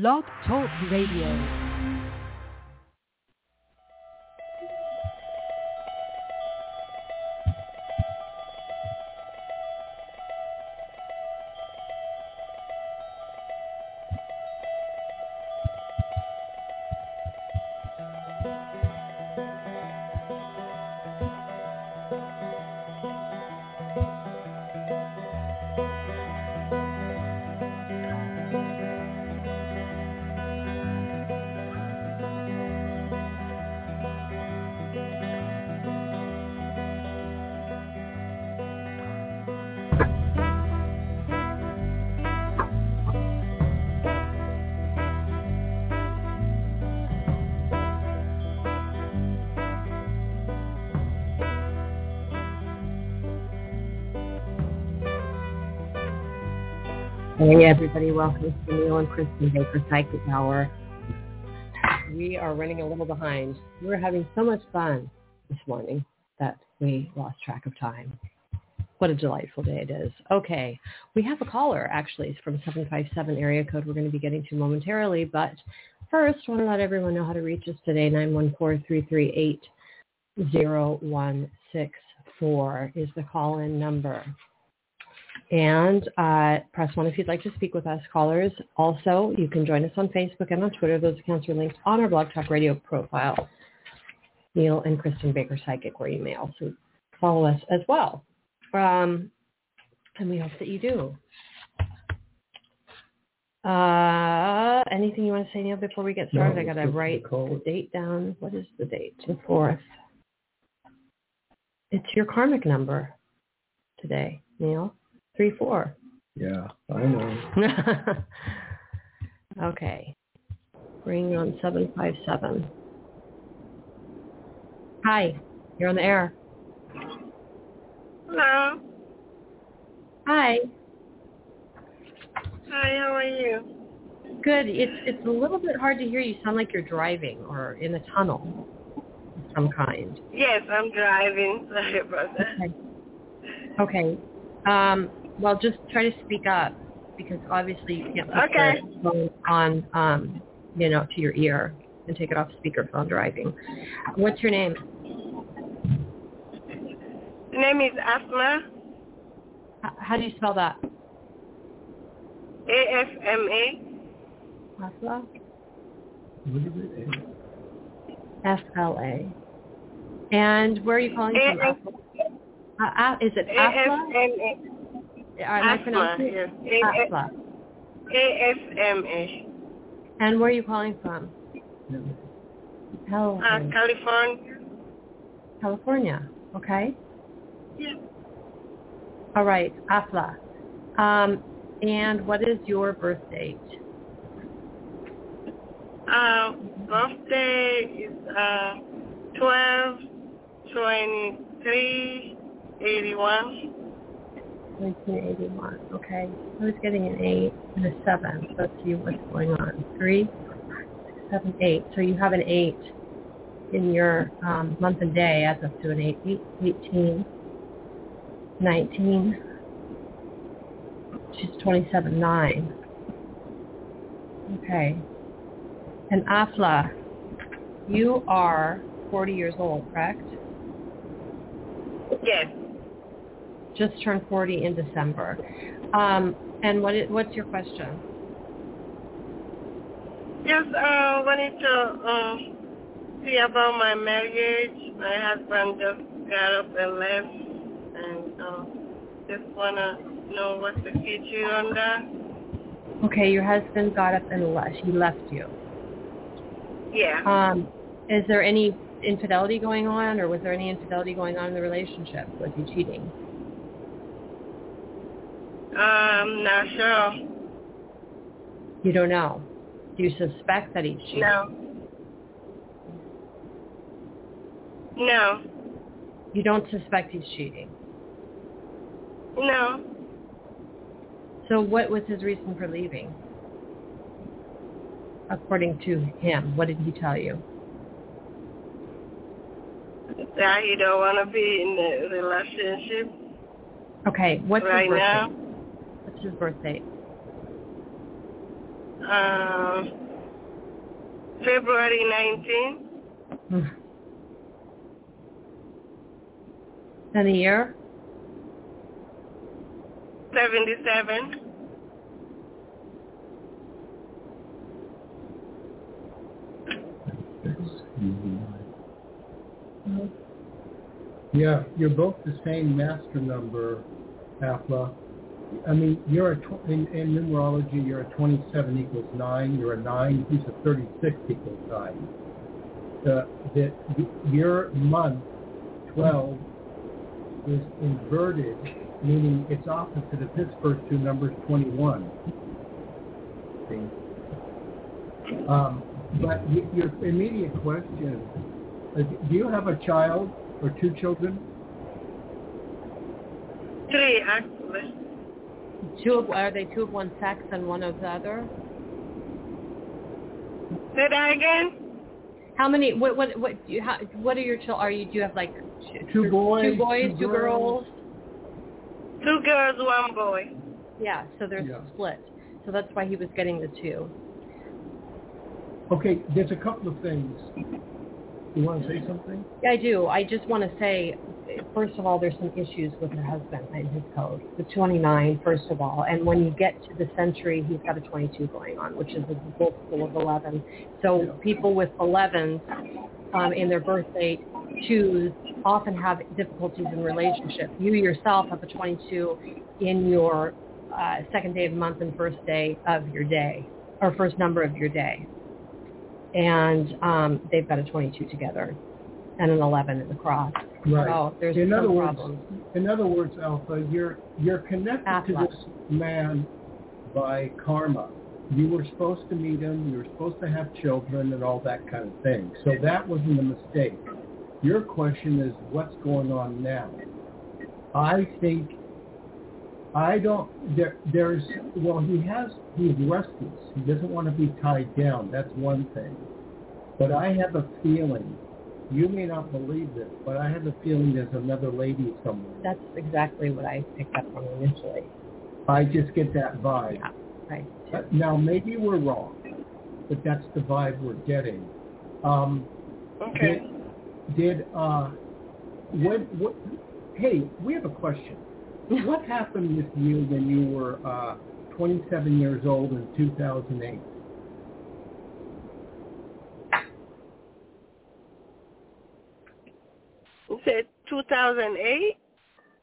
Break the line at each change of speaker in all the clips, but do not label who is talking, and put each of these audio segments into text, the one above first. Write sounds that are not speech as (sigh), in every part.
Blog Talk Radio.
Hey everybody, welcome to Neil and Kristin Baker Psychic Hour. We are running a little behind. We were having so much fun this morning that we lost track of time. What a delightful day it is. Okay, we have a caller actually from 757 area code we're going to be getting to momentarily, but first I want to let everyone know how to reach us today. 914-338-0164 is the call-in number. And uh, press one if you'd like to speak with us, callers. Also, you can join us on Facebook and on Twitter. Those accounts are linked on our Blog Talk Radio profile. Neil and Kristin Baker Psychic, where you may also follow us as well. Um, and we hope that you do. Uh, anything you want to say, Neil, before we get started?
No,
I got to write
the
date down. What is the date? The 4th. It's your karmic number today, Neil. 3-4.
Yeah, I know. (laughs)
okay. Bring on 757. Hi, you're on the air.
Hello.
Hi.
Hi, how are you?
Good. It's it's a little bit hard to hear. You sound like you're driving or in a tunnel of some kind.
Yes, I'm driving. (laughs) Sorry about that.
Okay. Okay. Um, well, just try to speak up because obviously you can't put
Okay.
the phone on, um, you know, to your ear and take it off speakerphone driving. What's your name?
Name is Asma.
H- How do you spell that? A-F-M-A.
A-S-M-A.
Asla?
What is it?
F-L-A. And where are you calling from?
A-S-
Uh, uh, is it Asla?
A-S-M-A.
Am I
Asma,
pronouncing it?
yes. A- A-S-M-A.
And where are you calling from? Hello.
Uh, California.
California. Okay.
Yeah.
All right. Asla. Um, and what is your birth date?
Uh, birthday is uh, 12 23 81.
1981. Okay. I was getting an 8 and a 7. Let's see what's going on. Three, seven, eight. So you have an 8 in your um, month and day as up to an 8, 8 18, 19. She's 27, 9. Okay. And Afla, you are 40 years old, correct?
Yes.
Just turned 40 in December. Um, and what is, what's your question?
Just uh, wanted to uh, see about my marriage. My husband just got up and left, and uh, just wanna know what's the future on that.
Okay, your husband got up and left. He left you.
Yeah.
Um, is there any infidelity going on, or was there any infidelity going on in the relationship? Was he cheating?
I'm not sure.
You don't know. Do you suspect that he's cheating?
No. No.
You don't suspect he's cheating.
No.
So what was his reason for leaving? According to him, what did he tell you?
That he don't want to be in the relationship
Okay, what's
right
his birth
now.
Date? What's his birth date?
uh, February 19. (laughs)
And the year?
77.
Yeah, you're both the same master number, Afla. I mean, you're a tw- in, in numerology, you're a 27 equals 9. You're a 9. He's a 36 equals 9. The, the, your month, 12, is inverted, meaning it's opposite of his first two numbers, 21. Um, but your immediate question, uh, do you have a child or two children?
Three, actually.
Two of, are they two of one sex and one of the other?
Say that again?
How many? What? What? What? Do you, how, what are your children? Are you? Do you have like ch-
Two boys,
two boys,
two
two girls?
girls.
Two girls, one boy.
Yeah. So there's
Yeah.
a split. So that's why he was getting the two.
Okay, there's a couple of things. You want to say something?
Yeah, I do. I just want to say, first of all, there's some issues with her husband and his code. The 29, first of all, and when you get to the century, he's got a 22 going on, which is a multiple of 11. So people with 11s um, in their birth date choose often have difficulties in relationship. You yourself have a 22 in your uh, second day of the month and first day of your day, or first number of your day and um, they've got a 22 together and an 11 in the cross.
Right.
So there's
in other words, in other words, Alpha, you're you're connected to this man by karma. You were supposed to meet him. You were supposed to have children and all that kind of thing. So that wasn't a mistake. Your question is what's going on now. I think I don't. There, there's well, he has. He's restless. He doesn't want to be tied down. That's one thing. But I have a feeling. You may not believe this, but I have a feeling there's another lady somewhere.
That's exactly what I picked up on initially.
I just get that vibe.
Yeah, right.
Uh, Now maybe we're wrong, but that's the vibe we're getting. Um,
Okay.
Did, did uh, what what? Hey, we have a question. (laughs) What happened with you when you were uh, 27 years old in 2008?
You said 2008?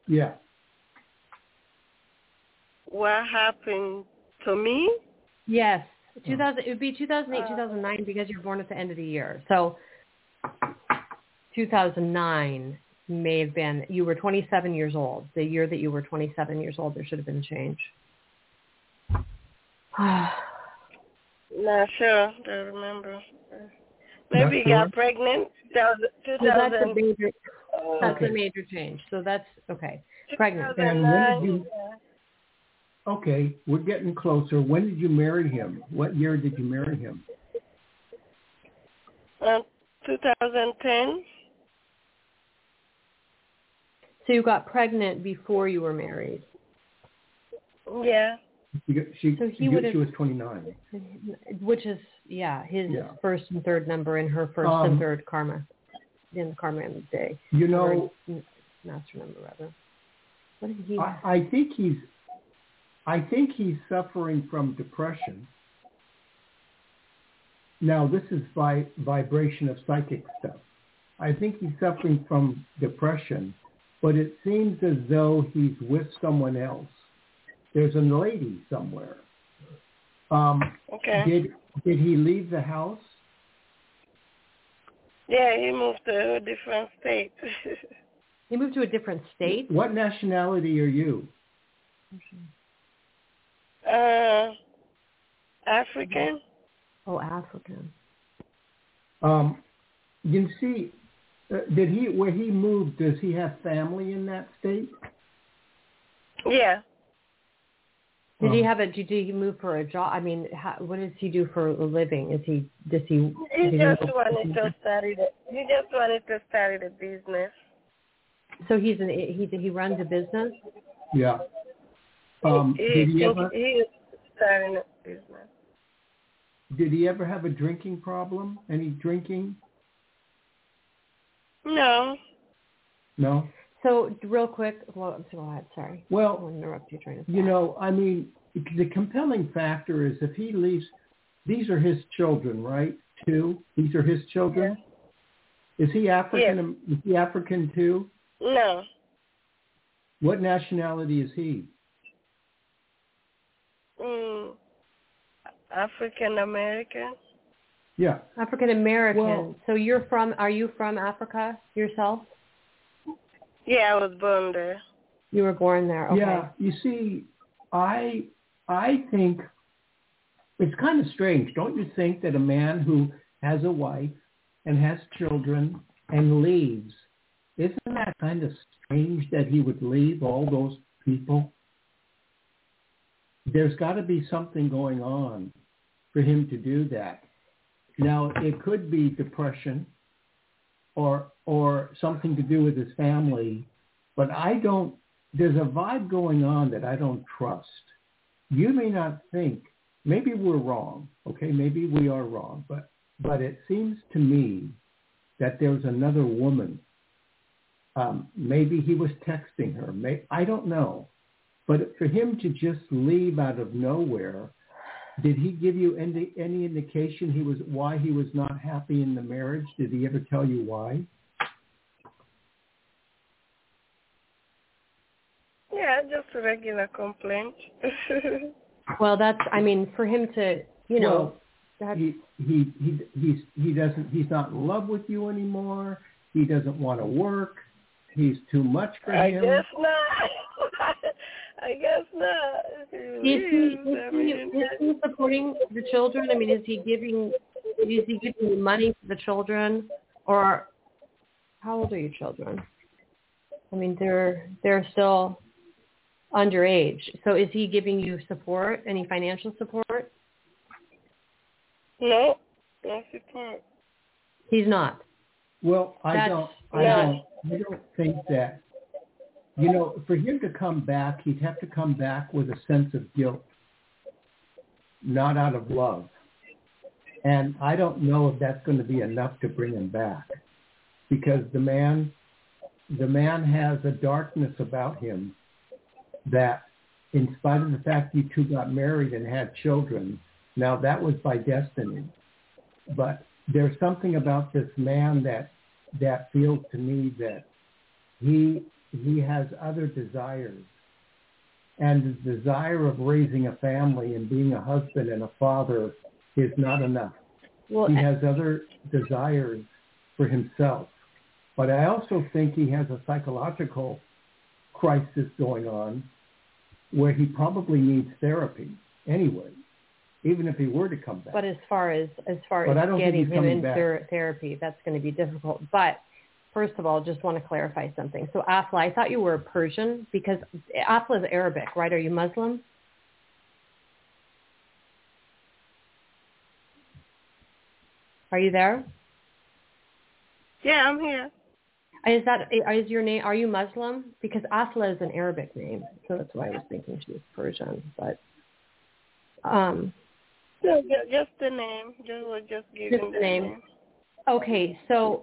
Yeah.
What happened to me?
Yes,
Hmm.
2000. It would be 2008, 2009 because you're born at the end of the year. So 2009 may have been. You were 27 years old. The year that you were 27 years old, there should have been a change. (sighs)
Not sure. Don't remember. Maybe you
Not
got pregnant. 2000,
So that's a
2000,
major. That's
Okay.
a major change. So that's okay. Pregnant.
And when did you- Okay, we're getting closer. When did you marry him? What year did you marry him?
uh, 2010.
So you got pregnant before you were married.
Yeah.
She, got- she,
So he
she,
would've-
she was 29.
Which is, yeah, his
Yeah.
first and third number and her first
Um,
and third karma in the karma in the day.
You know,
n- master number rather. What did he?
I, I think he's, I think he's suffering from depression. Now, this is by vibration of psychic stuff. I think he's suffering from depression, but it seems as though he's with someone else. There's a lady somewhere. Um,
Okay.
Did did he leave the house?
Yeah, he moved to a different state. (laughs)
he moved to a different state.
What nationality are you?
uh, African.
Oh, African.
Um, you can see, uh, did he where he moved? Does he have family in that state?
Yeah.
Did he
Um,
have a? Did he move for a job? I mean, how, what does he do for a living? Is he? Does he?
He
does
just
go-
wanted to start it. He just wanted to start a business.
So he's an he he runs a business.
Yeah. Um,
he,
did he
he,
ever?
he is starting a business.
did he ever have a drinking problem? Any drinking?
No.
No.
So real quick, well, go ahead. Sorry. I
Well,
want to interrupt you. Trying to.
you know, I mean, the compelling factor is if he leaves, these are his children, right? Two. These are his children. Is he African? Is he African too?
No.
What nationality is he?
Mm. African American.
Yeah.
African American.
Well-
so you're from? Are you from Africa yourself?
Yeah, I was born there.
You were born there. Okay.
Yeah. You see, I I think it's kind of strange, don't you think, that a man who has a wife and has children and leaves, isn't that kind of strange that he would leave all those people? There's got to be something going on for him to do that. Now, it could be depression or or something to do with his family, but I don't there's a vibe going on that I don't trust. You may not think, maybe we're wrong, okay? Maybe we are wrong, but but it seems to me that there's another woman. Um, maybe he was texting her. May, I don't know. But for him to just leave out of nowhere, did he give you any, any indication he was why he was not happy in the marriage? Did he ever tell you why?
Yeah, just a regular complaint. (laughs)
Well, that's. I mean, for him to, you know, that's,
he he he he's he doesn't he's not in love with you anymore. He doesn't want to work. He's too much for
I
him. (laughs)
I guess not. I guess not.
is he, is
I
he,
mean,
is he supporting the children? I mean, is he giving? Is he giving you money for the children, or how old are your children? I mean, they're they're still underage. So is he giving you support? Any financial support?
no, no support.
He's not.
Well, I
That's-
don't I
yeah.
don't I don't think that you know, for him to come back, he'd have to come back with a sense of guilt, not out of love. And I don't know if that's going to be enough to bring him back, because the man, the man has a darkness about him that, in spite of the fact you two got married and had children, now that was by destiny, but there's something about this man that that feels to me that he he has other desires and the desire of raising a family and being a husband and a father is not enough.
Well,
He has other desires for himself. But I also think he has a psychological crisis going on where he probably needs therapy anyway, even if he were to come back.
But as far as as far
But
as getting him
coming
into ther- therapy, that's going to be difficult. But first of all, just want to clarify something. So Afla, I thought you were Persian because Afla is Arabic, right? Are you Muslim? Are you there?
Yeah, I'm here.
Is that is your name? Are you Muslim? Because Asla is an Arabic name, so that's why I was thinking she was Persian. But um,
No, just the name. Just was just giving
Just the name. Okay, so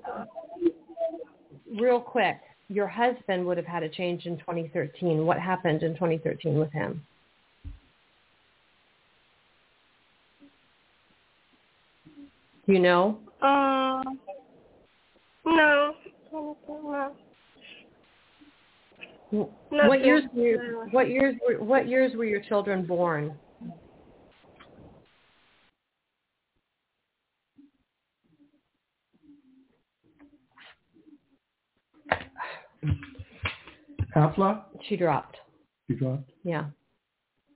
real quick, your husband would have had a change in 2013. What happened in 2013 with him? Do you know?
Um, no. No.
What years were your, what years were, what years were your children born?
Afla,
She dropped.
She dropped?
Yeah.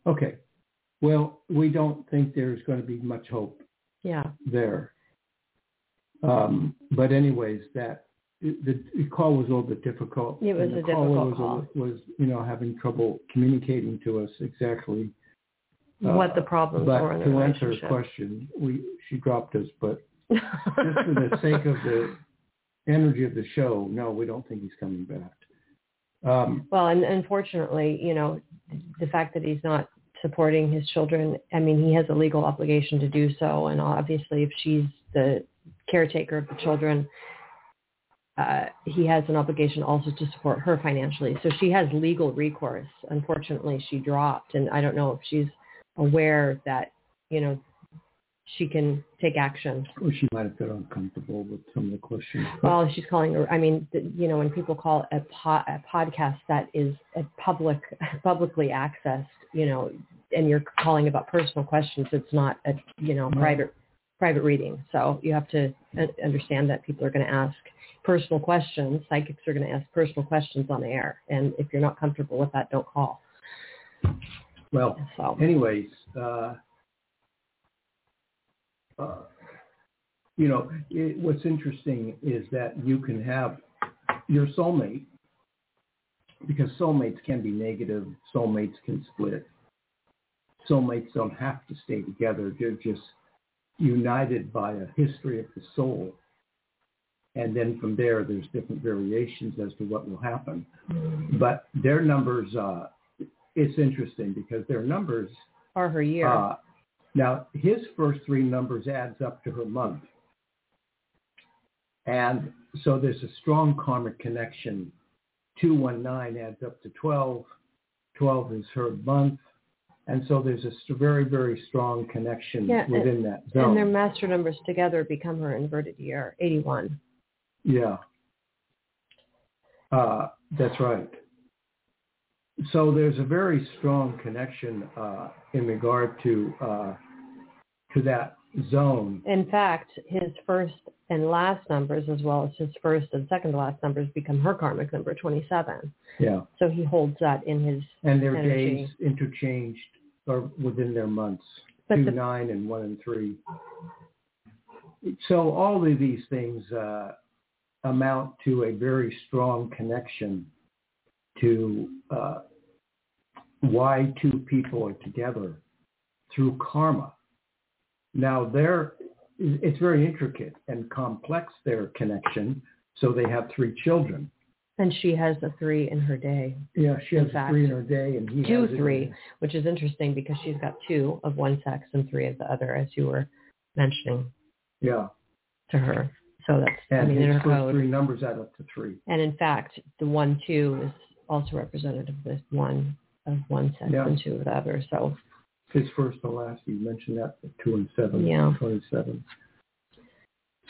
Okay. Well, we don't think there's going to be much hope
Yeah.
there. Um, but anyways, that the, the call was a little bit difficult.
It was
and the
a
caller
difficult
was,
call.
was you know having trouble communicating to us exactly uh,
what the problems
but
were in the
to answer her question, we she dropped us, but just for the (laughs) sake of the energy of the show, no, we don't think he's coming back. Um,
Well, and unfortunately, you know, the fact that he's not supporting his children. I mean, he has a legal obligation to do so, and obviously, if she's the caretaker of the children, uh, he has an obligation also to support her financially. So she has legal recourse. Unfortunately, she dropped, and I don't know if she's aware that you know she can take action.
Or she might have felt uncomfortable with some of the questions.
Well, she's calling. I mean, you know, when people call a, po- a podcast that is a public, publicly accessed, you know, and you're calling about personal questions, it's not a, you know,
Right.
private, private reading. So you have to understand that people are going to ask personal questions. Psychics are going to ask personal questions on air, and if you're not comfortable with that, don't call.
Well,
So
anyways, uh, uh, you know, it, what's interesting is that you can have your soulmate, because soulmates can be negative, soulmates can split. Soulmates don't have to stay together. They're just united by a history of the soul. And then from there, there's different variations as to what will happen. But their numbers, uh, it's interesting because their numbers
are her year.
uh, now, his first three numbers adds up to her month. And so there's a strong karmic connection. 219 adds up to 12. 12 is her month. And so there's a very, very strong connection
Yeah, and-
within that zone.
and their master numbers together become her inverted year, 81.
Yeah. Uh, that's right. So there's a very strong connection uh, in regard to uh, to that zone.
In fact, his first and last numbers, as well as his first and second to last numbers, become her karmic number, 27.
Yeah.
So he holds that in his.
And their
Energy.
days interchanged or within their months,
But
two,
the,
nine, and one and three. So all of these things uh, amount to a very strong connection to uh, why two people are together through karma. Now, they're, it's very intricate and complex, their connection. So they have three children.
and she has a three in her day,
Yeah, she has
fact,
three in her day, and he
two
it
three, which is interesting because she's got two of one sex and three of the other, as you were mentioning
Yeah,
to her. So that's, I
and
mean, in
his first
code.
three numbers add up to three.
And in fact, the one two is also representative of this one of one sex
Yeah.
and two of the other. So
His first and last, you mentioned that, the two and seven,
Yeah.
27.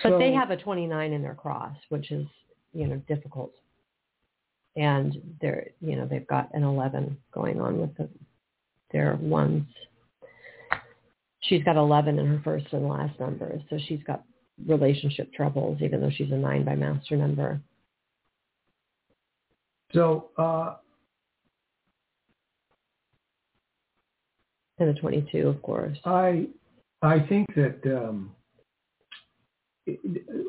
But they have a 29 in their cross, which is, you know, difficult. And they're, you know, they've got an 11 going on with the, their ones. She's got 11 in her first and last numbers. So she's got relationship troubles, even though she's a nine by master number.
So, uh,
And the 22, of course.
I I think that um,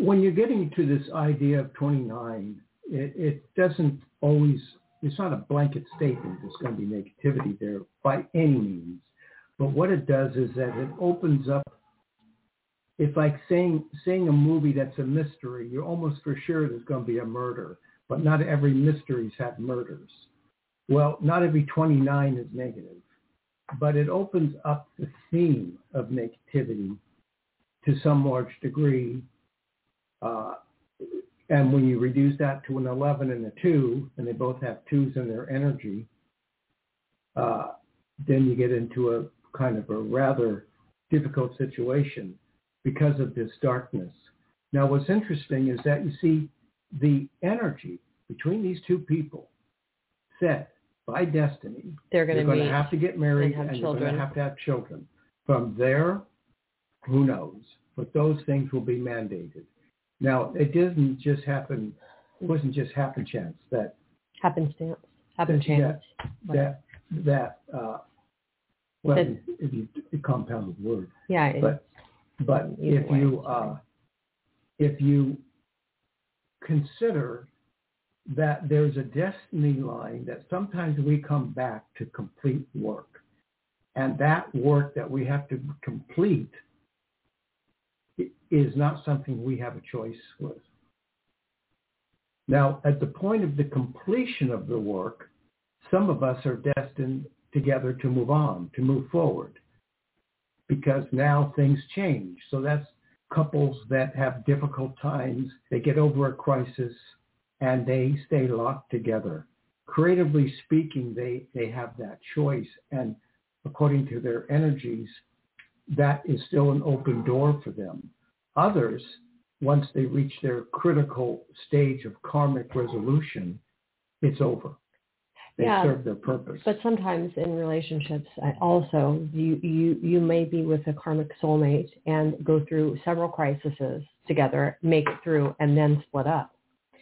when you're getting to this idea of 29, it, it doesn't always. It's not a blanket statement. There's going to be negativity there by any means. But what it does is that it opens up. It's like saying saying a movie that's a mystery. You're almost for sure there's going to be a murder, but not every mysteries have murders. Well, not every 29 is negative but it opens up the theme of negativity to some large degree. Uh, and when you reduce that to an 11 and a 2, and they both have 2s in their energy, uh, then you get into a kind of a rather difficult situation because of this darkness. Now, what's interesting is that you see the energy between these two people set by destiny
They're going to
have to get married
and
and you're going to have to have children. From there, who knows? But those things will be mandated. Now, it didn't just happen. It wasn't just happen chance that
happenstance. Happen
Yeah.
chance.
that that uh, well,
That-
if a compounded word,
Yeah. it-
but but if
way,
you uh, if you consider that there's a destiny line that sometimes we come back to complete work. And that work that we have to complete is not something we have a choice with. Now, at the point of the completion of the work, some of us are destined together to move on, to move forward, because now things change. So that's couples that have difficult times. They get over a crisis and they stay locked together. Creatively speaking, they, they have that choice. And according to their energies, that is still an open door for them. Others, once they reach their critical stage of karmic resolution, it's over. They
Yeah.
serve their purpose.
But sometimes in relationships, I also you you you may be with a karmic soulmate and go through several crises together, make it through, and then split up.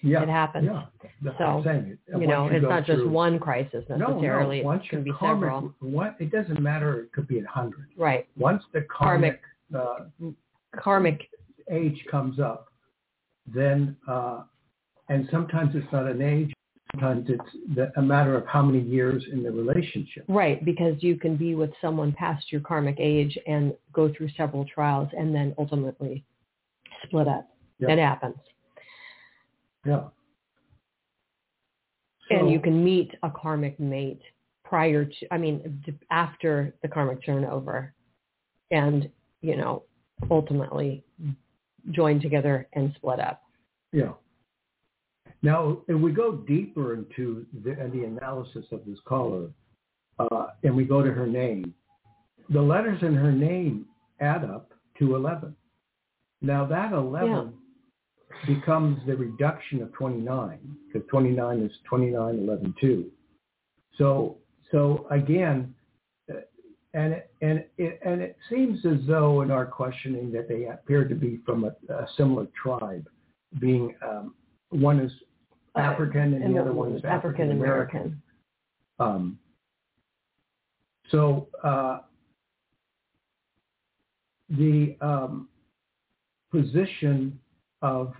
yeah,
it happens.
Yeah, that's
So,
what I'm saying.
You know, it's
go
not just
through-
one crisis necessarily.
no. Once
it can be
karmic,
several.
What, it doesn't matter. It could be a hundred.
Right.
Once the karmic, uh,
Karmic.
age comes up, then uh, and sometimes it's not an age. Sometimes it's the, a matter of how many years in the relationship.
Right, because you can be with someone past your karmic age and go through several trials and then ultimately split up.
Yeah.
It happens.
Yeah.
and you can meet a karmic mate prior to, I mean, after the karmic turnover and, you know, ultimately join together and split up.
Yeah. Now, if we go deeper into the, the analysis of this caller, uh, and we go to her name, the letters in her name add up to 11. Now, that 11 becomes the reduction of 29, because 29 is 29, 11, 2. So, so again, uh, and it, and it, and it seems as though in our questioning that they appear to be from a, a similar tribe, being um, one is African and, the other one is African American. Um, so uh, the um, position of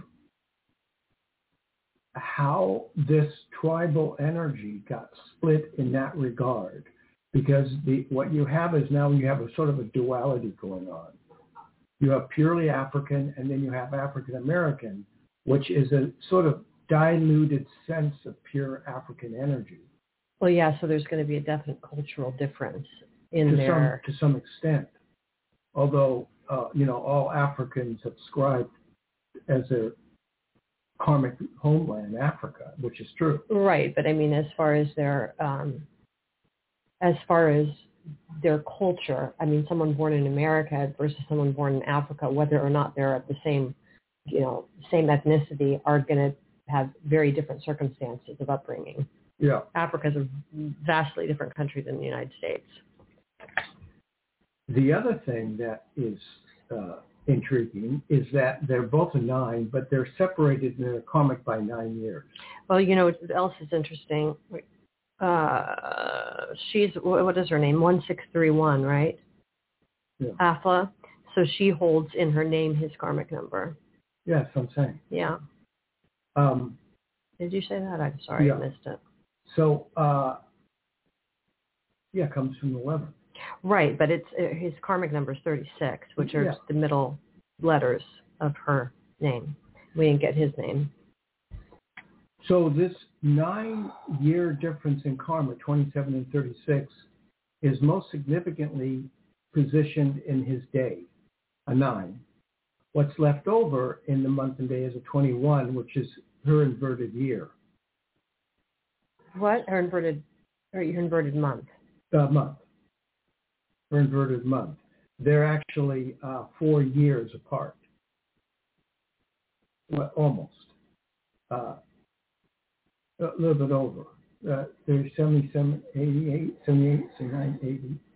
how this tribal energy got split in that regard, because the what you have is now you have a sort of a duality going on. You have purely African, and then you have African American, which is a sort of diluted sense of pure African energy.
Well, yeah, so there's going to be a definite cultural difference in
to
there.
some to some extent. Although uh, you know all Africans subscribe as their karmic homeland, Africa, which is true.
Right, but I mean, as far as their, um, as far as their culture, I mean, someone born in America versus someone born in Africa, whether or not they're of the same, you know, same ethnicity, are going to have very different circumstances of upbringing.
Yeah.
Africa is a vastly different country than the United States.
The other thing that is uh, intriguing is that they're both a nine, but they're separated in their karmic by nine years.
Well, you know what else is interesting? Uh, she's what is her name? One six three one, right?
Yeah.
Athla. So she holds in her name his karmic number.
Yes, I'm saying.
Yeah.
Um,
Did you say that? I'm sorry,
Yeah.
I missed it.
so uh, yeah, it comes from eleven.
Right, but it's uh, his karmic number is 36, which are
Yeah.
the middle letters of her name. We didn't get his name.
So this nine-year difference in karma, 27 and 36, is most significantly positioned in his day, a nine. What's left over in the month and day is a 21, which is her inverted year,
What? Her inverted, or your inverted month.
uh, month, her inverted month. They're actually uh, four years apart, well, almost. Uh, a little bit over. Uh, they're 77, 88, 78, 79,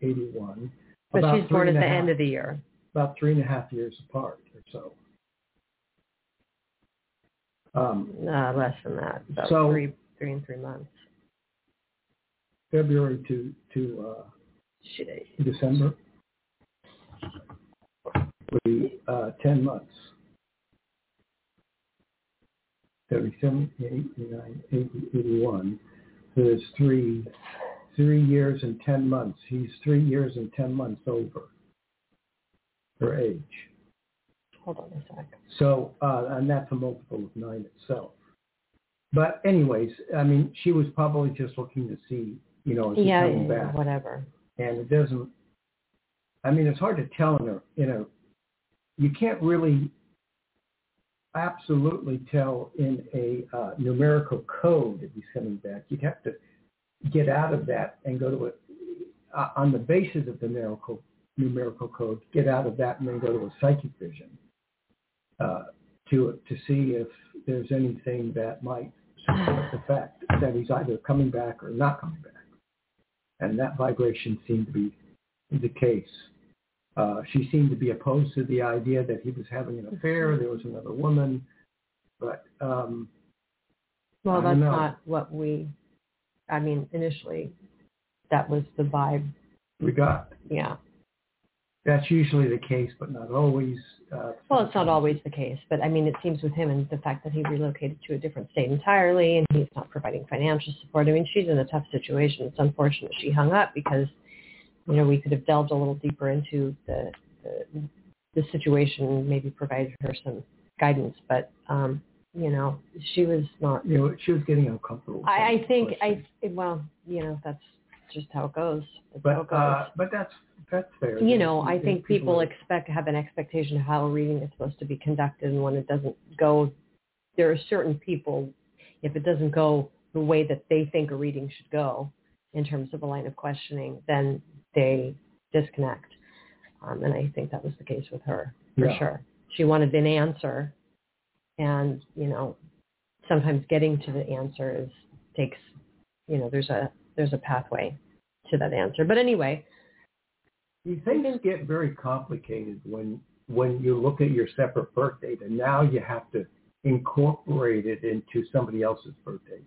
80, 81.
But she's born at the
a
end of the year.
About three and a half years apart or so. Um,
Uh, less than that. About
So-
three, three and three months.
February to, to uh, December would be uh, 10 months. 37, 89, 80, 81. So there's three, three years and 10 months. He's three years and 10 months over her age.
hold on a sec.
So, uh, and that's a multiple of nine itself. But anyways, I mean, she was probably just looking to see You know, is
yeah,
coming back?
whatever.
and it doesn't. I mean, it's hard to tell in a in a. You can't really absolutely tell in a uh, numerical code if he's coming back. You'd have to get out of that and go to it uh, on the basis of the numerical numerical code. Get out of that and then go to a psychic vision uh, to to see if there's anything that might support the fact that he's either coming back or not coming back and that vibration seemed to be the case. Uh, she seemed to be opposed to the idea that he was having an affair. There was another woman, but um,
Well, that's
know.
not what we. I mean, initially, that was the vibe.
we got
Yeah.
That's usually the case, but not always. Uh,
Well, it's not always the case, but I mean, it seems with him and the fact that he relocated to a different state entirely and he's not providing financial support. I mean, she's in a tough situation. It's unfortunate she hung up because, you know, we could have delved a little deeper into the the, the situation and maybe provided her some guidance. But, um, you know, she was not.
You know, she was getting uncomfortable.
I, I think. I well, you know, that's just how it goes. That's how
But
it goes.
uh, but that's that's fair.
you know, I think people expect have an expectation of how a reading is supposed to be conducted, and when it doesn't go, there are certain people, if it doesn't go the way that they think a reading should go, in terms of a line of questioning, then they disconnect. Um, and I think that was the case with her for
Yeah.
sure. She wanted an answer, and you know, sometimes getting to the answer is takes, you know, there's a there's a pathway to that answer. But anyway,
Things get very complicated when when you look at your separate birth date, and now you have to incorporate it into somebody else's birth date.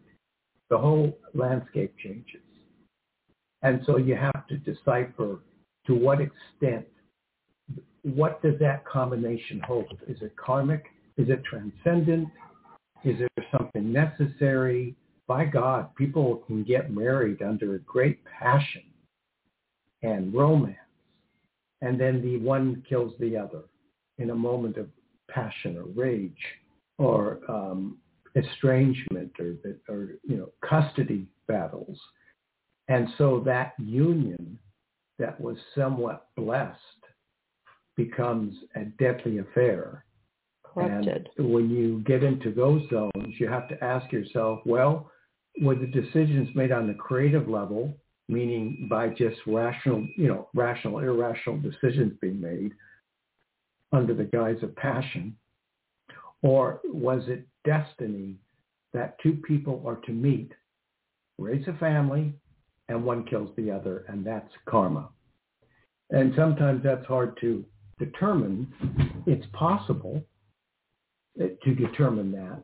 The whole landscape changes, and so you have to decipher to what extent, what does that combination hold? Is it karmic? Is it transcendent? Is there something necessary? By God, people can get married under a great passion and romance and then the one kills the other in a moment of passion or rage or um, estrangement or, or you know custody battles, and so that union that was somewhat blessed becomes a deadly affair.
corrupted.
And when you get into those zones, you have to ask yourself, well, were the decisions made on the creative level, meaning by just rational, you know, rational, irrational decisions being made under the guise of passion? Or was it destiny that two people are to meet, raise a family, and one kills the other, and that's karma? And sometimes that's hard to determine. It's possible uh, to determine that,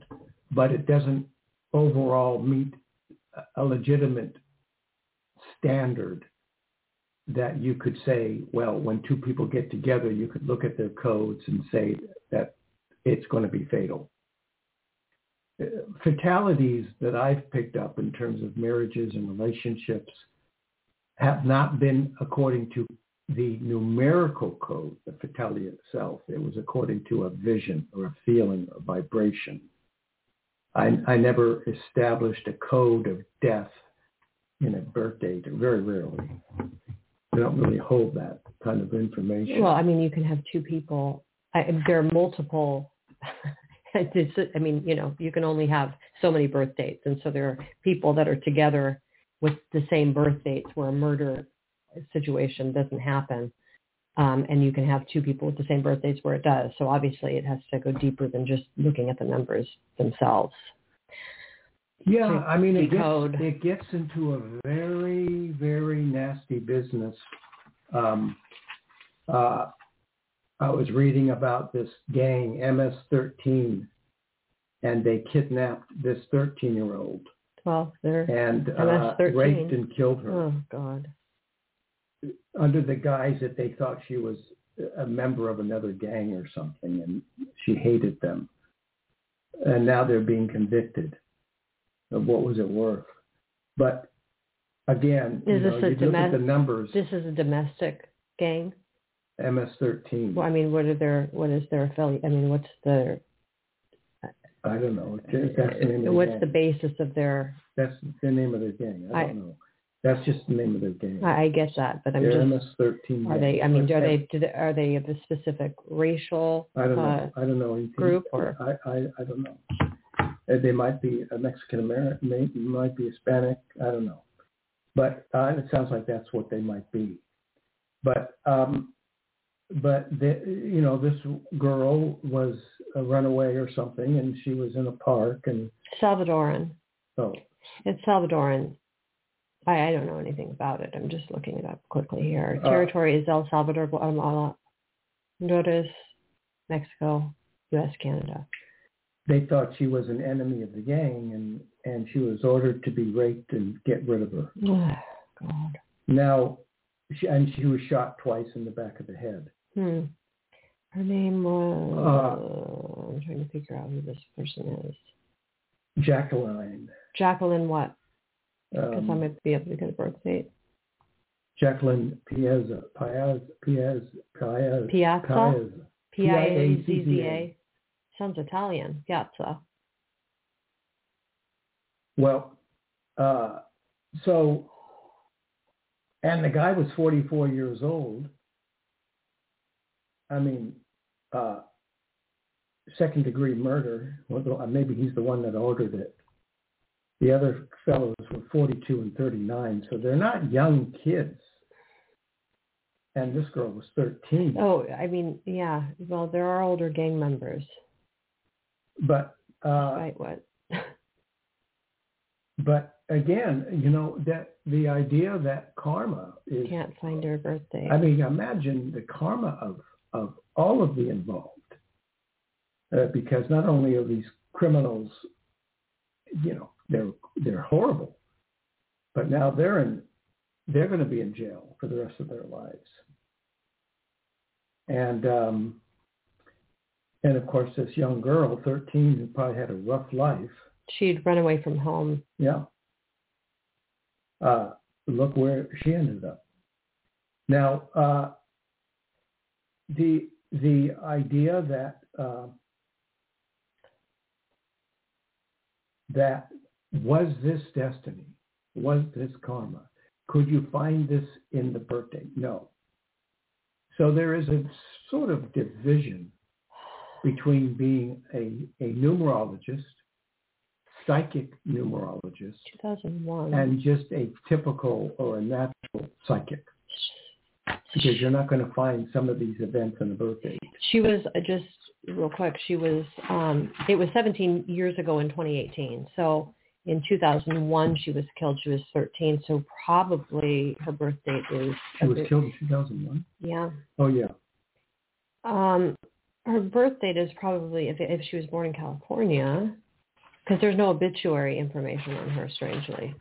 but it doesn't overall meet a legitimate standard that you could say, well, when two people get together, you could look at their codes and say that it's going to be fatal. Fatalities that I've picked up in terms of marriages and relationships have not been according to the numerical code, the fatality itself. It was according to a vision or a feeling or vibration. I, I never established a code of death in a birth date, very rarely. They don't really hold that kind of information.
Well, I mean, you can have two people. I, there are multiple. (laughs) I mean, you know, you can only have so many birth dates, and so there are people that are together with the same birth dates where a murder situation doesn't happen. Um, and you can have two people with the same birthdays where it does. So obviously, it has to go deeper than just looking at the numbers themselves.
Yeah,
to
I mean, it
decode.
gets, it gets into a very, very nasty business. Um, uh, I was reading about this gang, MS-13, and they kidnapped this 13-year-old
Well, they're
and uh, raped and killed her
oh god,
under the guise that they thought she was a member of another gang or something, and she hated them. And now they're being convicted of what was it worth. But again,
Is
you know, you look at the numbers,
this is a domestic gang.
MS-13.
Well, I mean, what are their what is their affiliate? I mean, what's their
I don't know. That's the name of the
what's
gang.
the basis of their?
That's the name of the gang. I
I-
don't know. That's just the name of their gang.
I, I get that, but I'm
They're
just
MS-13.
are they? I mean, are they? Do they are they of a specific racial?
I don't
uh,
know. I don't know anything.
group or-
I, I, I don't know. They might be a Mexican American, might be Hispanic. I don't know. But uh, it sounds like that's what they might be. But um, but the, you know, this girl was a runaway or something, and she was in a park, and
Salvadoran.
oh,
It's Salvadoran. I, I don't know anything about it. I'm just looking it up quickly here.
Uh,
Territory is El Salvador, Guatemala, Honduras, Mexico, U.S., Canada.
They thought she was an enemy of the gang, and and she was ordered to be raped and get rid of her.
Oh, God.
Now, she, and she was shot twice in the back of the head.
Hmm. Her name was.
Uh,
I'm trying to figure out who this person is.
Jacqueline.
Jacqueline what? Because I
Um,
might be able to get a birth date.
Jacqueline Piazza. Piazza. Piazza. Piazza.
Piazza?
Piazza.
Sounds Italian. Piazza.
Well, uh, so, and the guy was 44 years old. I mean, uh, second degree murder. Maybe he's the one that ordered it. The other fellows were 42 and 39, so they're not young kids. And this girl was 13.
Oh, I mean, yeah. Well, there are older gang members.
But uh,
Right, what? (laughs)
but again, you know that the idea that karma is
Can't find her birthday.
I mean, imagine the karma of, of all of the involved. Uh, because not only are these criminals, you know, they're, they're horrible, but now they're in, they're going to be in jail for the rest of their lives. And, um, and of course, this young girl, 13, who probably had a rough life,
She'd run away from home.
yeah. Uh, look where she ended up. Now, uh, the the idea that uh, that was this destiny, was this karma? Could you find this in the birthday? No. So there is a sort of division between being a, a numerologist psychic numerologist
2001.
and just a typical or a natural psychic because you're not going to find some of these events in a birthday.
she was uh, just real quick. She was. Um, it was 17 years ago in 2018. So in 2001, she was killed. She was 13. So probably her birth date is.
She was killed in 2001.
Yeah.
Oh yeah.
Um, her birth date is probably if if she was born in California, because there's no obituary information on her. Strangely,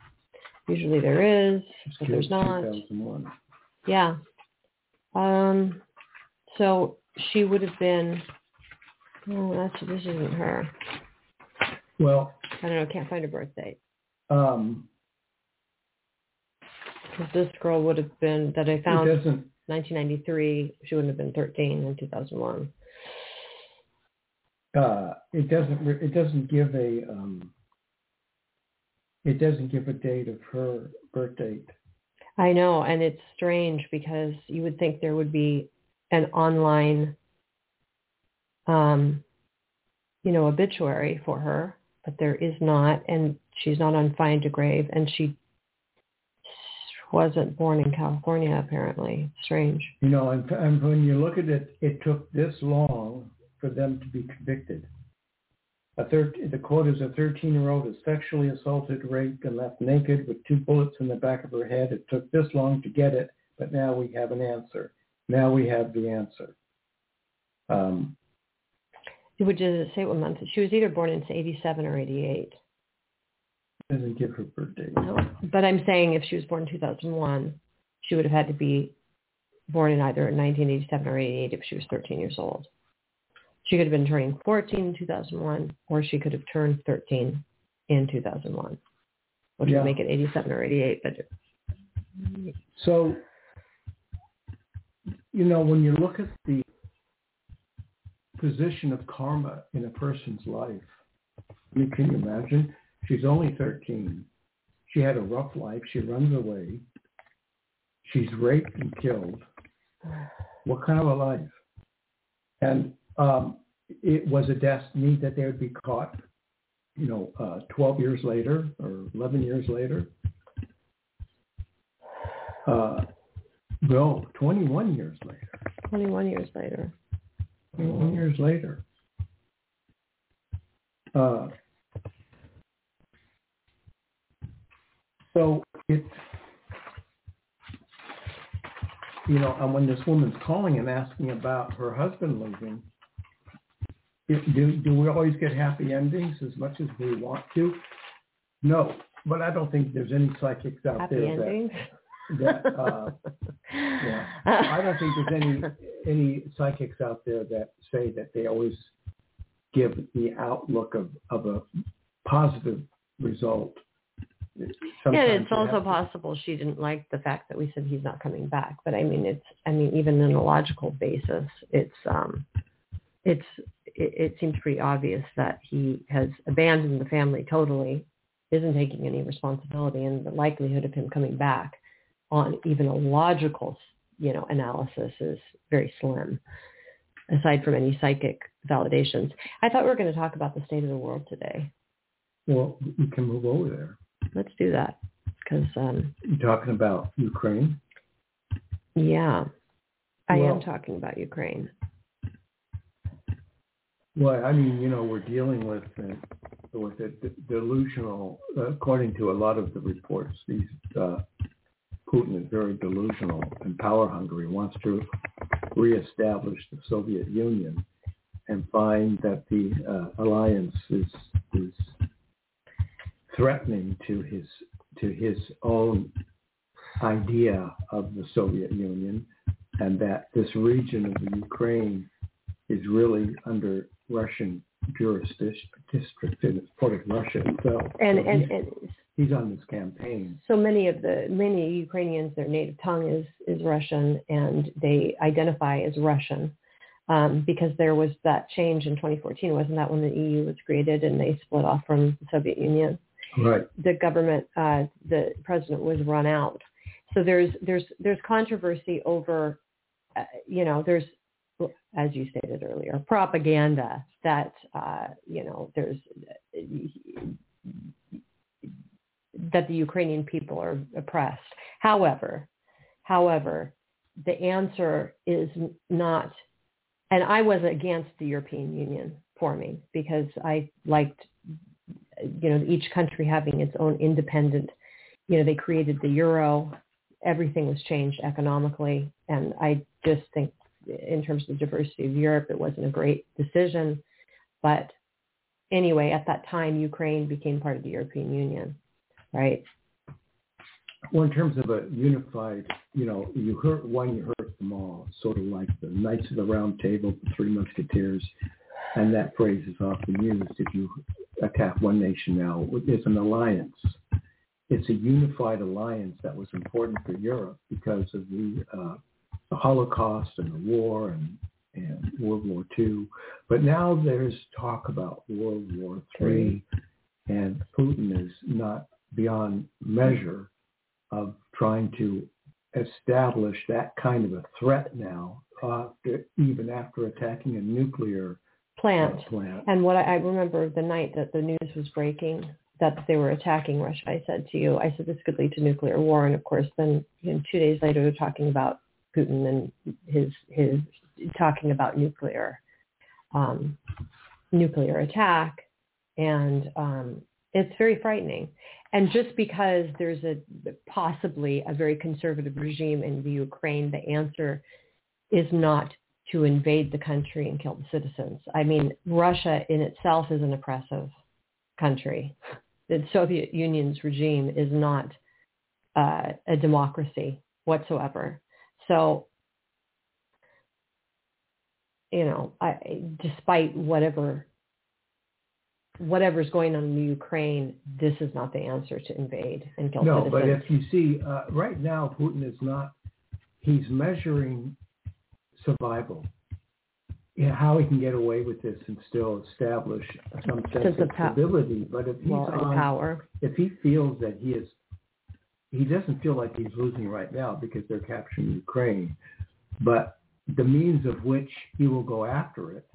usually there is, but there's not.
2001.
Yeah. Um. So she would have been. Oh, that's this isn't her.
Well,
I don't know. Can't find her birth date.
um,
Because this girl would have been that I
it
found
doesn't.
1993. She wouldn't have been 13 in 2001.
Uh, it doesn't. It doesn't give a. Um, it doesn't give a date of her birth date.
I know, and it's strange because you would think there would be an online, um, you know, obituary for her, but there is not, and she's not on Find a Grave, and she wasn't born in California apparently. Strange.
You know, and, and when you look at it, it took this long for them to be convicted. A thir- the quote is a 13-year-old is sexually assaulted, raped, and left naked with two bullets in the back of her head. It took this long to get it, but now we have an answer. Now we have the answer. Um,
Which does say what month? She was either born in 87 or 88.
doesn't give her birthday.
No. But I'm saying if she was born in 2001, she would have had to be born in either 1987 or 88 if she was 13 years old. She could have been turning 14 in 2001, or she could have turned 13 in 2001, which
Yeah.
would make it 87 or 88. But
So, you know, when you look at the position of karma in a person's life, I mean, can you imagine? She's only 13. She had a rough life. She runs away. She's raped and killed. What kind of a life? And um, it was a destiny that they would be caught, you know, uh, 12 years later or 11 years later. Uh, no, 21 years later.
21 years later.
21 years later. Uh, so it's, you know, and when this woman's calling and asking about her husband leaving, do, do we always get happy endings as much as we want to? No, but I don't think there's any psychics out
Happy
there that
endings.
that uh, yeah. I don't think there's any any psychics out there that say that they always give the outlook of, of a positive result.
Yeah, it's also possible she didn't like the fact that we said he's not coming back. But I mean, it's I mean, even on a logical basis, it's um, it's it, it seems pretty obvious that he has abandoned the family totally, isn't taking any responsibility, and the likelihood of him coming back on even a logical, you know, analysis is very slim. Aside from any psychic validations, I thought we were going to talk about the state of the world today.
Well, we can move over there.
Let's do that because um,
You're talking about Ukraine.
Yeah, I am talking about Ukraine.
Well, I mean, you know, we're dealing with uh, with a delusional, uh, according to a lot of the reports. These uh, Putin is very delusional and power hungry. Wants to reestablish the Soviet Union and find that the uh, alliance is is threatening to his to his own idea of the Soviet Union, and that this region of the Ukraine is really under Russian jurisdiction, district, and it's part of Russia itself.
And,
So
and
he's,
and
he's on this campaign.
so many of the many Ukrainians, their native tongue is is Russian, and they identify as Russian um, because there was that change in 2014. Wasn't that when the EU was created and they split off from the Soviet Union?
Right.
the government, uh, the president was run out. So there's there's there's controversy over, uh, you know, there's as you stated earlier, propaganda that uh, you know there's that the Ukrainian people are oppressed. However, however, the answer is not, and I was against the European Union forming because I liked you know, each country having its own independent, you know, they created the euro, everything was changed economically. And I just think in terms of diversity of Europe, it wasn't a great decision. But anyway, at that time, Ukraine became part of the European Union, right?
Well, in terms of a unified, you know, you hurt one, you hurt them all. Sort of like the Knights of the Round Table, the Three Musketeers, and that phrase is often used. If you attack one nation now, there's an alliance. It's a unified alliance that was important for Europe because of the, uh, the Holocaust and the war and, and World War II. But now there's talk about World War III, and Putin is not beyond measure of trying to establish that kind of a threat now, uh, even after attacking a nuclear uh,
Plant.
plant.
And what I, I remember the night that the news was breaking that they were attacking Russia, I said to you, I said this could lead to nuclear war. And of course, then you know, two days later, they're talking about Putin and his his talking about nuclear um, nuclear attack, and um, it's very frightening. And just because there's a possibly a very conservative regime in the Ukraine, the answer is not to invade the country and kill the citizens. I mean, Russia in itself is an oppressive country. The Soviet Union's regime is not uh, a democracy whatsoever. So, you know, I, despite whatever whatever's going on in Ukraine, this is not the answer to invade and kill
No,
citizens.
but if you see, uh, right now Putin is not, he's measuring survival. Yeah, how he can get away with this and still establish some sense
Sense
of
of
stability. But if he's
well,
on,
power.
if he feels that he is he doesn't feel like he's losing right now because they're capturing Ukraine, but the means of which he will go after it,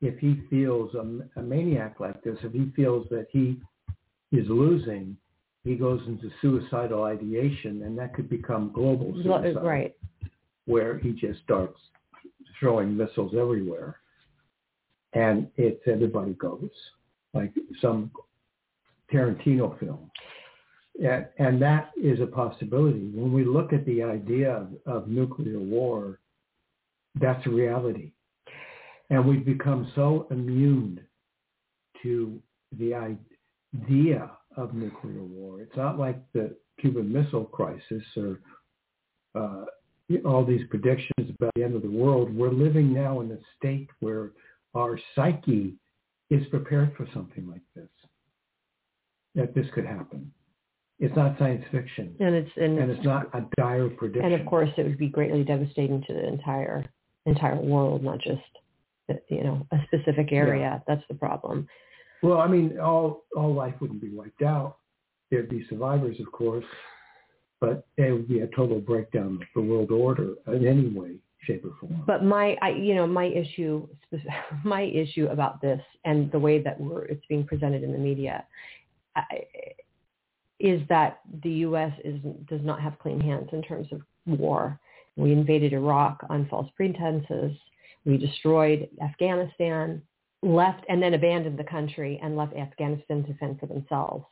if he feels a, a maniac like this, if he feels that he is losing, he goes into suicidal ideation, and that could become global suicide,
Right.
where he just starts throwing missiles everywhere, and it's everybody goes like some Tarantino film. And, and that is a possibility. When we look at the idea of, of nuclear war, that's a reality. And we've become so immune to the idea of nuclear war. It's not like the Cuban Missile Crisis or uh, all these predictions about the end of the world. We're living now in a state where our psyche is prepared for something like this, that this could happen. It's not science fiction,
And it's and,
and it's not a dire prediction.
and of course it would be greatly devastating to the entire entire world, not just you know a specific area. That's the problem.
Well, I mean, all all life wouldn't be wiped out. There'd be survivors, of course, but it would be a total breakdown of the world order in any way, shape, or form.
But my, I, you know, my issue, (laughs) my issue about this and the way that we're, it's being presented in the media, I, is that the U.S. is does not have clean hands in terms of war. We invaded Iraq on false pretenses. We destroyed Afghanistan, left and then abandoned the country and left Afghanistan to fend for themselves.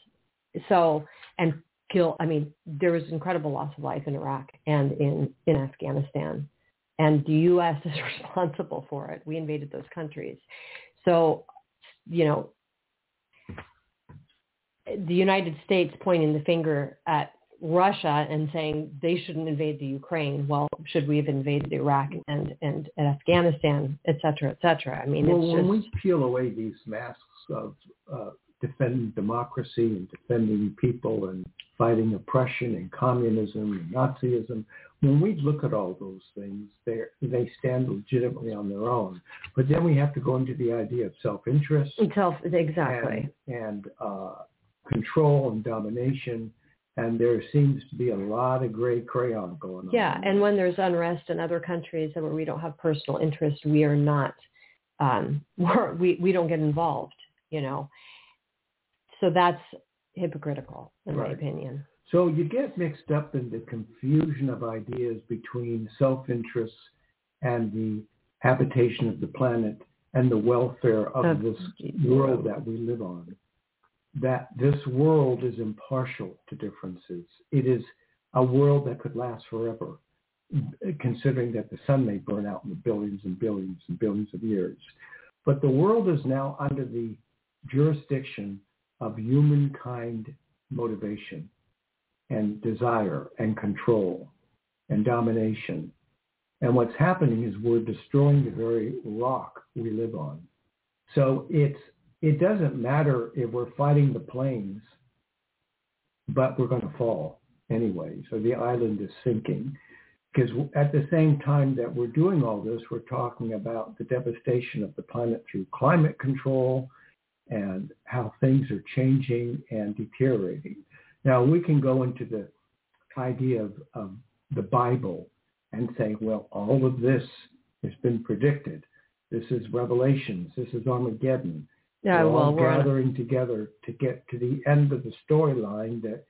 So and kill. I mean, there was incredible loss of life in Iraq and in in Afghanistan, and the U.S. (laughs) is responsible for it. We invaded those countries, so you know the United States pointing the finger at Russia and saying they shouldn't invade the Ukraine. Well, should we have invaded Iraq and and, and Afghanistan, et cetera, et cetera? I mean,
well,
it's
when
just
we peel away these masks of uh, defending democracy and defending people and fighting oppression and communism and Nazism, when we look at all those things, they they stand legitimately on their own. But then we have to go into the idea of self-interest
self exactly.
and, and uh, control and domination. And there seems to be a lot of gray crayon going on.
Yeah, and when there's unrest in other countries and where we don't have personal interest, we are not, um, (laughs) we're, we we don't get involved. You know, so that's hypocritical in my opinion.
So you get mixed up in the confusion of ideas between self-interest and the habitation of the planet and the welfare of
Of
this world. that we live on. That this world is impartial to differences. It is a world that could last forever, considering that the sun may burn out in billions and billions and billions of years. But the world is now under the jurisdiction of humankind motivation and desire and control and domination. And what's happening is we're destroying the very rock we live on. So it's it doesn't matter if we're fighting the planes, but we're going to fall anyway. So the island is sinking. Because at the same time that we're doing all this, we're talking about the devastation of the planet through climate control and how things are changing and deteriorating. Now we can go into the idea of, of the Bible and say, well, all of this has been predicted. This is Revelations. This is Armageddon.
Yeah,
We're
well,
all
we're on,
gathering together to get to the end of the storyline that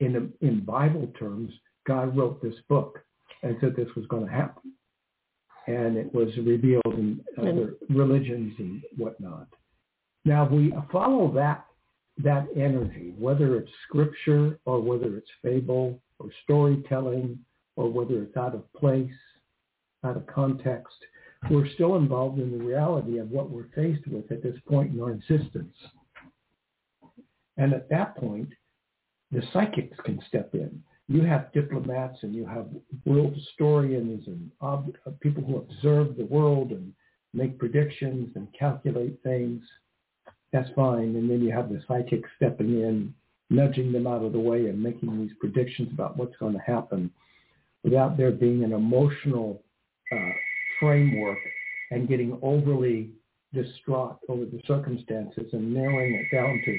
in, in Bible terms, God wrote this book and said this was going to happen. And it was revealed in other religions and whatnot. Now we follow that that energy, whether it's scripture or whether it's fable or storytelling or whether it's out of place, out of context, we're still involved in the reality of what we're faced with at this point in our existence. And at that point, the psychics can step in. You have diplomats and you have world historians and ob- people who observe the world and make predictions and calculate things that's fine. And then you have the psychics stepping in, nudging them out of the way and making these predictions about what's going to happen without there being an emotional uh, framework and getting overly distraught over the circumstances and narrowing it down to,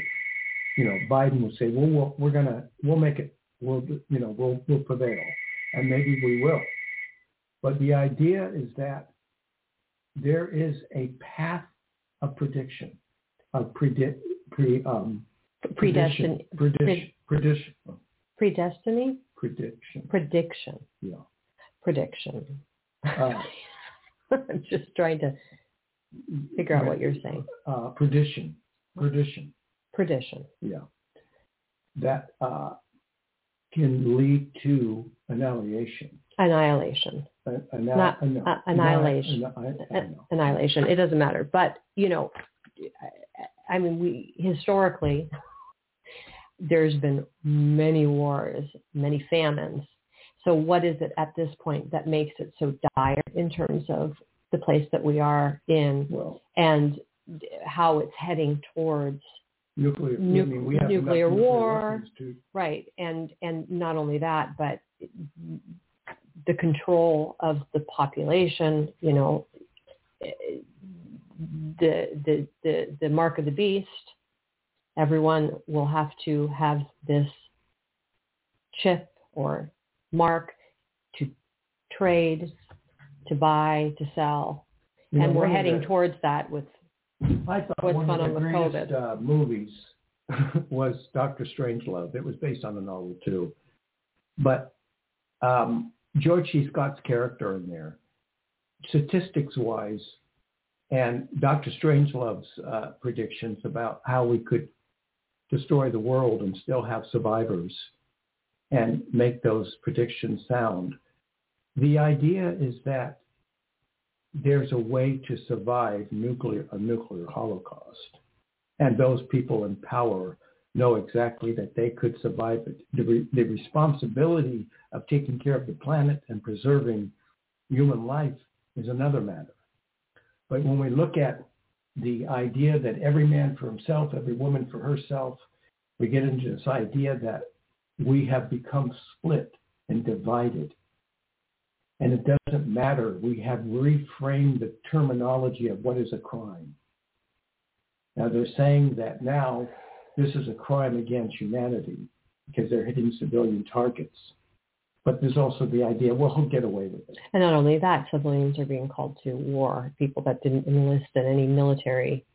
you know, Biden will say, well, we'll we're going to, we'll make it we'll, you know, will will prevail, and maybe we will. But the idea is that there is a path of prediction, of predict, pre, um,
Predestin-
prediction, prediction,
predestiny,
prediction,
prediction,
yeah.
prediction.
Uh,
I'm (laughs) just trying to figure out what you're saying.
Uh, perdition, perdition,
Perdition.
yeah. That uh, can lead to annihilation.
Annihilation.
An- anni-
Not-
anni-
uh, annihilation. Annihilation. It doesn't matter. But, you know, I, I mean, we historically, there's been many wars, many famines. So what is it at this point that makes it so dire in terms of the place that we are in
Well,
and how it's heading towards
nuclear, I mean,
nuclear war.
to,
right and and not only that but the control of the population you know the the the, the mark of the beast everyone will have to have this chip or mark to trade to buy to sell
you know,
and we're heading
the-
towards that with
I thought
what's
one
going
of
on
the
with
greatest
COVID.
uh, movies (laughs) was Doctor Strangelove. It was based on a novel too, but um, George C. Scott's character in there, statistics-wise, and Doctor Strangelove's uh, predictions about how we could destroy the world and still have survivors and make those predictions sound. The idea is that there's a way to survive nuclear a nuclear holocaust, and those people in power know exactly that they could survive it. The, re, the responsibility of taking care of the planet and preserving human life is another matter. But when we look at the idea that every man for himself, every woman for herself, we get into this idea that we have become split and divided and it doesn't matter. We have reframed the terminology of what is a crime. Now they're saying that now this is a crime against humanity because they're hitting civilian targets. But there's also the idea, well, who'll (laughs) get away with it?
And not only that, civilians are being called to war. People that didn't enlist in any military,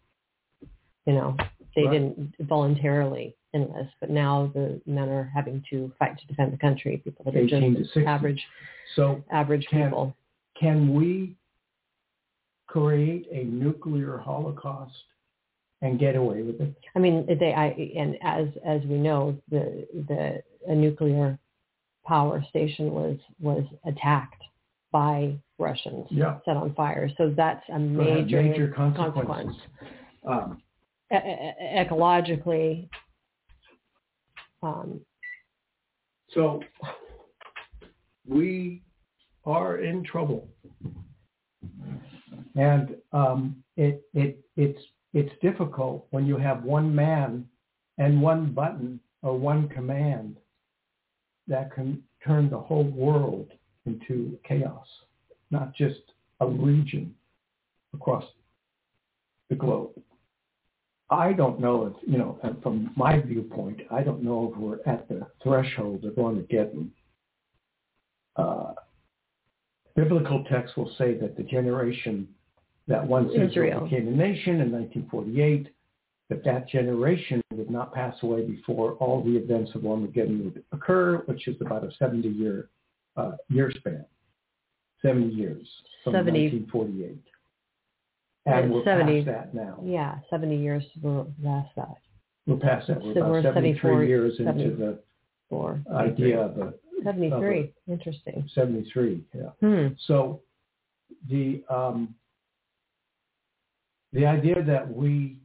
you know, they
Right.
didn't voluntarily enlist, but now the men are having to fight to defend the country. People that are
18 to
just average,
So
average
Can-
people.
can we create a nuclear holocaust and get away with it?
I mean, they, I, and as as we know, the the a nuclear power station was was attacked by Russians,
Yeah.
set on fire. So that's a major,
major
consequence.
consequences. Um,
e- ecologically, um,
So we are in trouble, and um, it it it's it's difficult when you have one man and one button or one command that can turn the whole world into chaos, not just a region across the globe. I don't know if, you know, from my viewpoint, I don't know if we're at the threshold of Armageddon. Uh, biblical texts will say that the generation that once Israel
Israel.
became a nation in 1948, that that generation would not pass away before all the events of Armageddon would occur, which is about a 70-year uh, year span, 70 years from
70
1948. And we're
70
past that now.
yeah, 70 years were last that
We're past that. We're
So
about
we're
73 years into the idea of a
73. Interesting.
73. Yeah.
Hmm.
So the um, the idea that we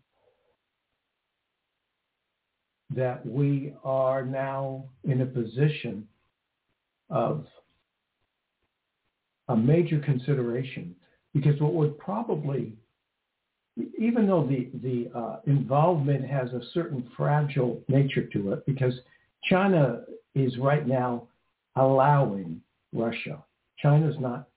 that we are now in a position of a major consideration because what would probably even though the the uh, involvement has a certain fragile nature to it because China is right now allowing Russia. China's not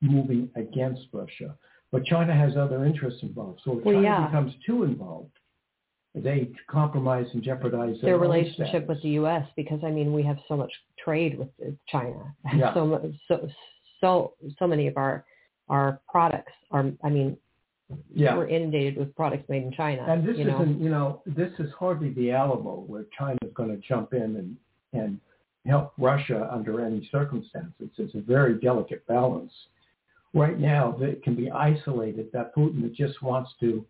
moving against Russia, but China has other interests involved. So if
Well,
China
yeah.
becomes too involved, they compromise and jeopardize
their,
their,
relationship with the U.S. because I mean we have so much trade with China.
Yeah. (laughs)
so so so so many of our our products are. I mean,
Yeah.
we're inundated with products made in China.
And this
you know?
isn't, you know, this is hardly the Alamo where China's going to jump in and, and help Russia under any circumstances. It's a very delicate balance. Right now, it can be isolated that Putin just wants to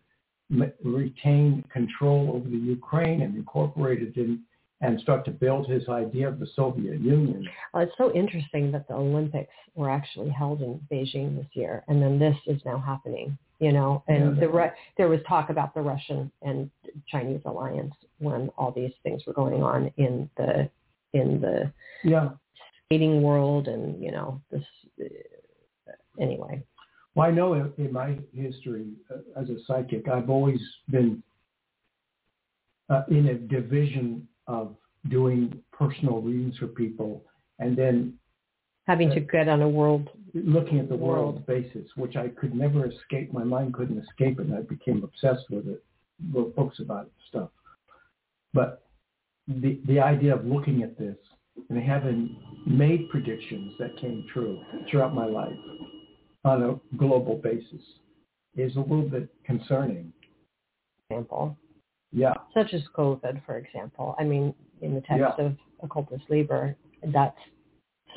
m- retain control over the Ukraine and incorporate it in and start to build his idea of the Soviet Union.
Well, it's so interesting that the Olympics were actually held in Beijing this year, and then this is now happening. You know, and
Yeah,
the Ru- there was talk about the Russian and Chinese alliance when all these things were going on in the in the
Yeah.
skating world, and you know this. Uh, anyway,
Well, I know in, in my history uh, as a psychic, I've always been uh, in a division of doing personal readings for people and then
having to get on a world.
looking at the world,
World.
basis, which I could never escape. My mind couldn't escape it, and I became obsessed with it. Wrote books about it and stuff. But the the idea of looking at this and having made predictions that came true throughout my life on a global basis is a little bit concerning.
Example,
Yeah.
such as COVID, for example. I mean, in the text
Yeah.
of Occultus Liber, that's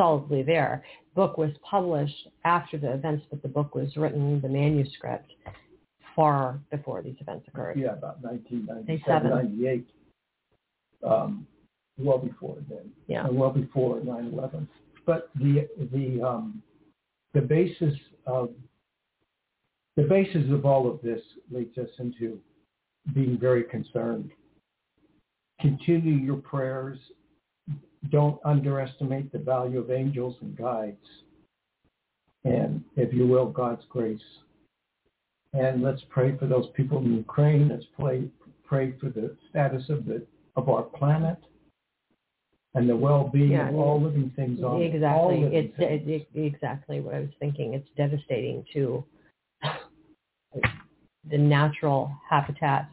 solidly there. Book was published after the events, but the book was written, the manuscript, far before these events occurred.
Yeah, about 1997, 98. Um, well before then.
Yeah.
and well before 9/11. But the the um, the basis of the basis of all of this leads us into being very concerned. Continue your prayers. Don't underestimate the value of angels and guides, and if you will, God's grace. And let's pray for those people in Ukraine. Let's pray pray for the status of the of our planet and the well-being
Yeah,
of all living things on.
Exactly. It's it, it- exactly what I was thinking. It's devastating to the natural habitat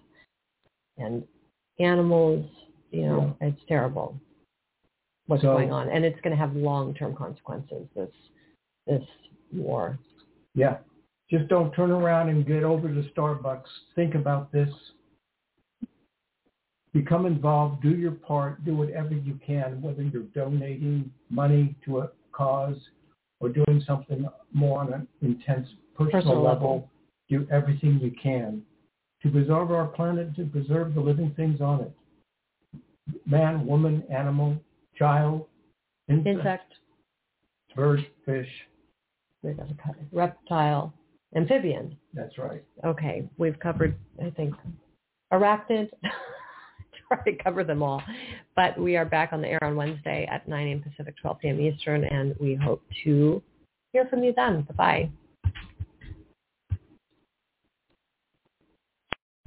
and animals. You know, it's terrible what's
So-
going on, and it's going to have long-term consequences. This this war.
Yeah. Just don't turn around and get over to Starbucks. Think about this. Become involved. Do your part. Do whatever you can, whether you're donating money to a cause or doing something more on an intense personal,
Personal
level.
level.
Do everything you can to preserve our planet, to preserve the living things on it. Man, woman, animal, child, insect,
Insect,
bird, fish.
reptile, amphibian.
That's right.
Okay, we've covered, I think, arachnid. (laughs) Try to cover them all. But we are back on the air on Wednesday at 9 a.m. Pacific, 12 p.m. Eastern, and we hope to hear from you then. Bye-bye.